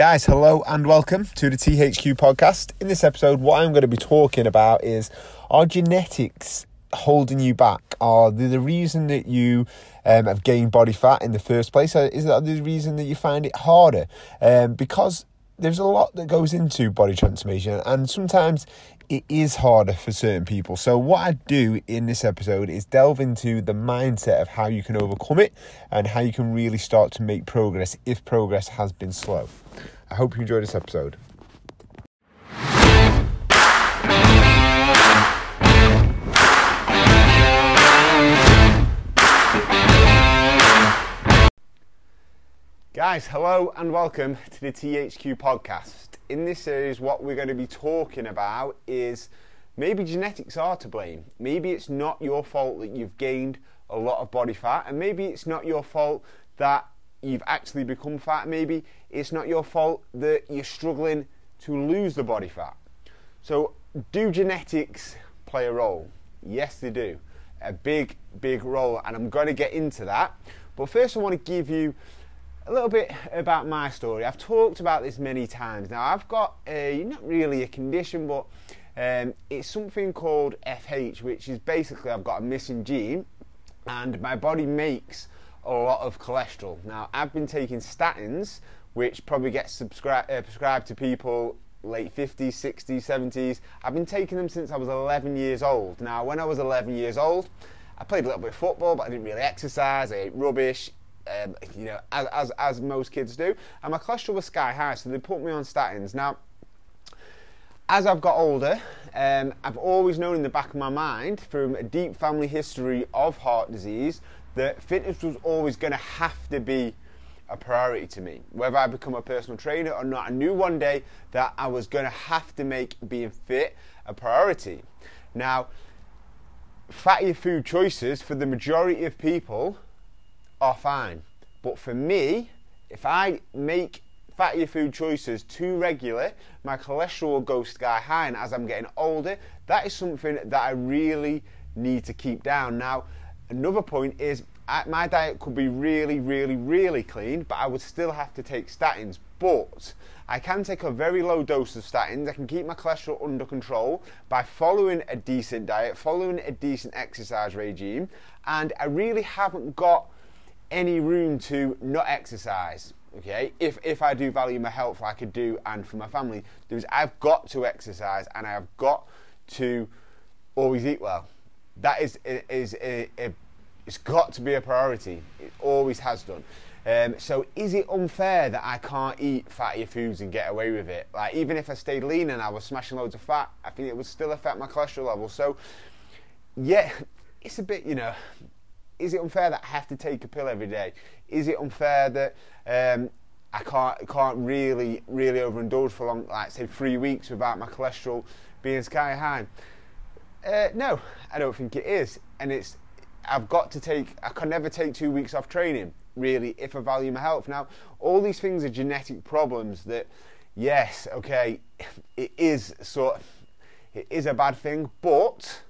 Guys, hello and welcome to the THQ podcast. In this episode, what I'm going to be talking about is are genetics holding you back? Are they the reason that you um, have gained body fat in the first place? Is that the reason that you find it harder? Um, because there's a lot that goes into body transformation, and sometimes it is harder for certain people. So, what I do in this episode is delve into the mindset of how you can overcome it and how you can really start to make progress if progress has been slow. I hope you enjoyed this episode. Guys, hello and welcome to the THQ podcast. In this series, what we're going to be talking about is maybe genetics are to blame. Maybe it's not your fault that you've gained a lot of body fat, and maybe it's not your fault that you've actually become fat. Maybe it's not your fault that you're struggling to lose the body fat. So, do genetics play a role? Yes, they do. A big, big role, and I'm going to get into that. But first, I want to give you a little bit about my story. I've talked about this many times now. I've got a not really a condition, but um, it's something called FH, which is basically I've got a missing gene, and my body makes a lot of cholesterol. Now I've been taking statins, which probably gets subscri- uh, prescribed to people late 50s, 60s, 70s. I've been taking them since I was 11 years old. Now when I was 11 years old, I played a little bit of football, but I didn't really exercise. I ate rubbish um, you know, as, as, as most kids do. And my cholesterol was sky high, so they put me on statins. Now, as I've got older, um, I've always known in the back of my mind, from a deep family history of heart disease, that fitness was always going to have to be a priority to me. Whether I become a personal trainer or not, I knew one day that I was going to have to make being fit a priority. Now, fatty food choices for the majority of people are fine. But for me, if I make fatty food choices too regular, my cholesterol goes sky high. And as I'm getting older, that is something that I really need to keep down. Now, another point is I, my diet could be really, really, really clean, but I would still have to take statins. But I can take a very low dose of statins. I can keep my cholesterol under control by following a decent diet, following a decent exercise regime, and I really haven't got any room to not exercise. Okay, if if I do value my health like I could do and for my family, there's I've got to exercise and I've got to always eat well. That is is, is, it's got to be a priority. It always has done. Um, so is it unfair that I can't eat fatty foods and get away with it? Like even if I stayed lean and I was smashing loads of fat, I think it would still affect my cholesterol level. So yeah, it's a bit you know is it unfair that I have to take a pill every day? Is it unfair that um, I can't can't really really overindulge for long, like say three weeks without my cholesterol being sky high? Uh, no, I don't think it is, and it's I've got to take. I can never take two weeks off training really if I value my health. Now, all these things are genetic problems that, yes, okay, it is sort. It is a bad thing, but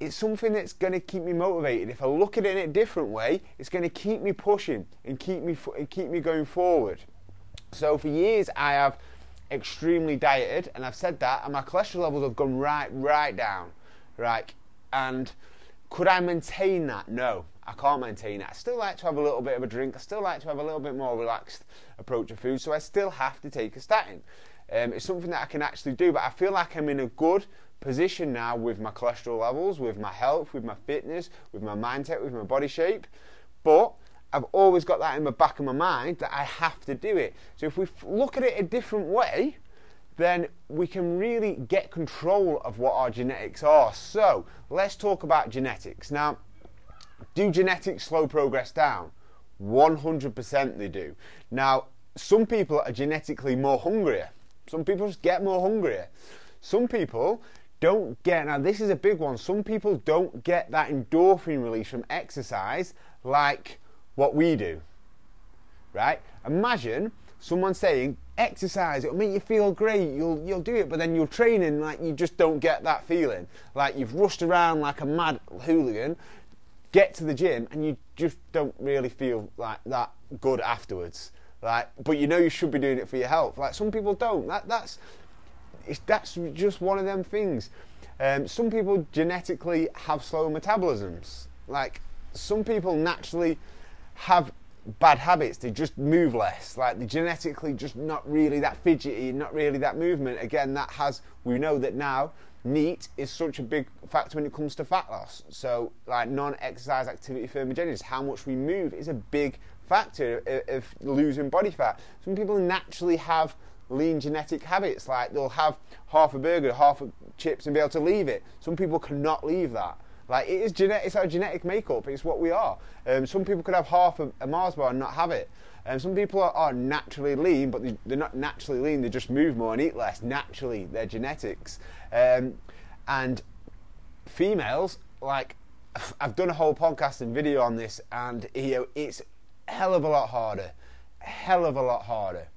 it's something that's going to keep me motivated. If I look at it in a different way, it's going to keep me pushing and keep me and keep me going forward. So for years I have extremely dieted, and I've said that, and my cholesterol levels have gone right, right down, right. And could I maintain that? No, I can't maintain it. I still like to have a little bit of a drink. I still like to have a little bit more relaxed approach to food. So I still have to take a statin. Um, it's something that I can actually do, but I feel like I'm in a good position now with my cholesterol levels, with my health, with my fitness, with my mindset, with my body shape. But I've always got that in the back of my mind that I have to do it. So if we look at it a different way, then we can really get control of what our genetics are. So let's talk about genetics. Now, do genetics slow progress down? 100% they do. Now, some people are genetically more hungrier. Some people just get more hungrier. Some people don't get, now this is a big one, some people don't get that endorphin release from exercise like what we do. Right? Imagine someone saying, exercise, it'll make you feel great, you'll, you'll do it, but then you're training like you just don't get that feeling. Like you've rushed around like a mad hooligan, get to the gym, and you just don't really feel like that good afterwards. Like, but you know you should be doing it for your health. Like some people don't. That that's it's, that's just one of them things. Um, some people genetically have slow metabolisms. Like some people naturally have bad habits. They just move less. Like they're genetically just not really that fidgety, not really that movement. Again, that has we know that now NEAT is such a big factor when it comes to fat loss. So like non-exercise activity thermogenesis, how much we move is a big factor of, of losing body fat. Some people naturally have lean genetic habits, like they'll have half a burger, half a chips, and be able to leave it. Some people cannot leave that. Like it is genetic, it's our genetic makeup. It's what we are. Um, some people could have half a, a Mars bar and not have it. Um, some people are, are naturally lean, but they, are not naturally lean. They just move more and eat less. Naturally, their genetics. Um, and females, like I've done a whole podcast and video on this, and you know, it's hell of a lot harder. Hell of a lot harder.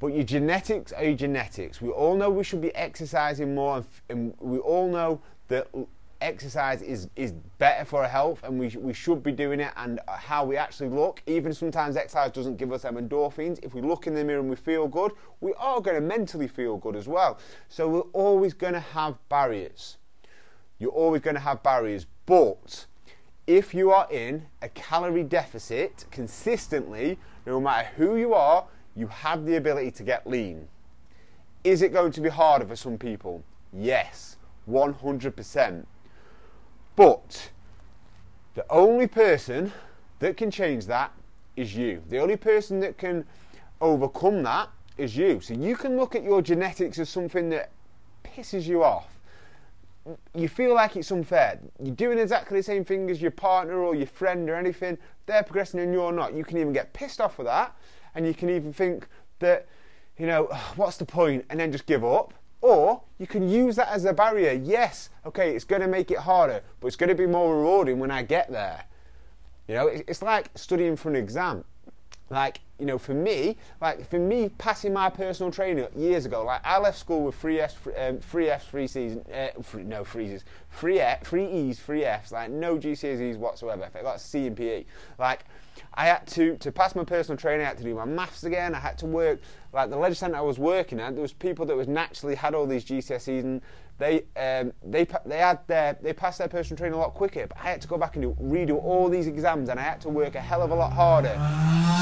But your genetics are your genetics. We all know we should be exercising more, and we all know that exercise is, is better for our health and we, we should be doing it and how we actually look. Even sometimes exercise doesn't give us them endorphins. If we look in the mirror and we feel good we are going to mentally feel good as well. So we're always going to have barriers. You're always going to have barriers. But if you are in a calorie deficit consistently no matter who you are you have the ability to get lean. Is it going to be harder for some people? Yes 100% but the only person that can change that is you. The only person that can overcome that is you. So you can look at your genetics as something that pisses you off. You feel like it's unfair. You're doing exactly the same thing as your partner or your friend or anything. They're progressing and you're not. You can even get pissed off with that. And you can even think that, you know, what's the point? And then just give up. Or you can use that as a barrier. Yes, okay, it's going to make it harder, but it's going to be more rewarding when I get there. You know, it's like studying for an exam. Like, you know, for me, like for me, passing my personal training years ago, like I left school with three Fs, um, three Fs, three Cs, uh, three, no freezes, three F, three E's, three Fs, like no GCSEs whatsoever. I got a C and PE. Like, I had to to pass my personal training. I had to do my maths again. I had to work like the leisure centre I was working at. There was people that was naturally had all these GCSEs and they um, they they had their they passed their personal training a lot quicker. But I had to go back and do, redo all these exams, and I had to work a hell of a lot harder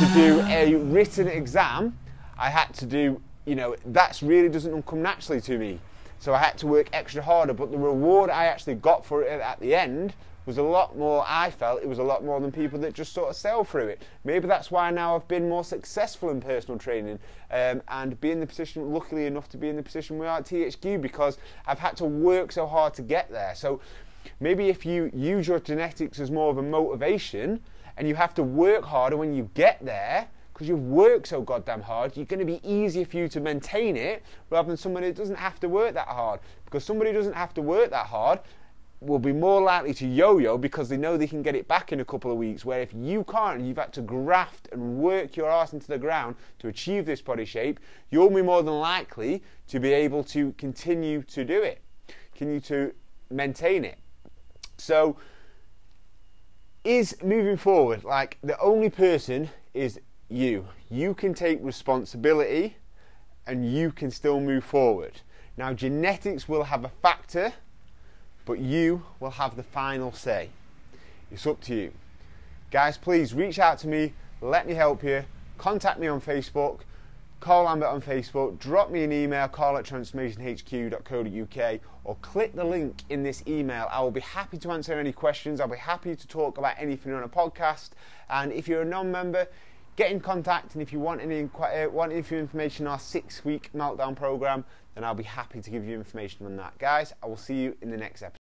to do a written exam. I had to do you know that's really doesn't come naturally to me. So I had to work extra harder, but the reward I actually got for it at the end was a lot more, I felt it was a lot more than people that just sort of sail through it. Maybe that's why now I've been more successful in personal training um, and be in the position, luckily enough to be in the position we are at THQ because I've had to work so hard to get there. So maybe if you use your genetics as more of a motivation and you have to work harder when you get there, because you've worked so goddamn hard, you're going to be easier for you to maintain it rather than somebody that doesn't have to work that hard. Because somebody who doesn't have to work that hard will be more likely to yo-yo because they know they can get it back in a couple of weeks. Where if you can't, you've had to graft and work your ass into the ground to achieve this body shape, you'll be more than likely to be able to continue to do it, continue to maintain it. So, is moving forward like the only person is you. You can take responsibility and you can still move forward. Now, genetics will have a factor but you will have the final say. It's up to you. Guys, please reach out to me, let me help you, contact me on Facebook, Carl Lambert on Facebook, drop me an email, carl at transformationhq.co.uk, or click the link in this email. I will be happy to answer any questions. I'll be happy to talk about anything on a podcast. And if you're a non member, get in contact. And if you want any, uh, want any information on our six week meltdown program, then I'll be happy to give you information on that. Guys, I will see you in the next episode.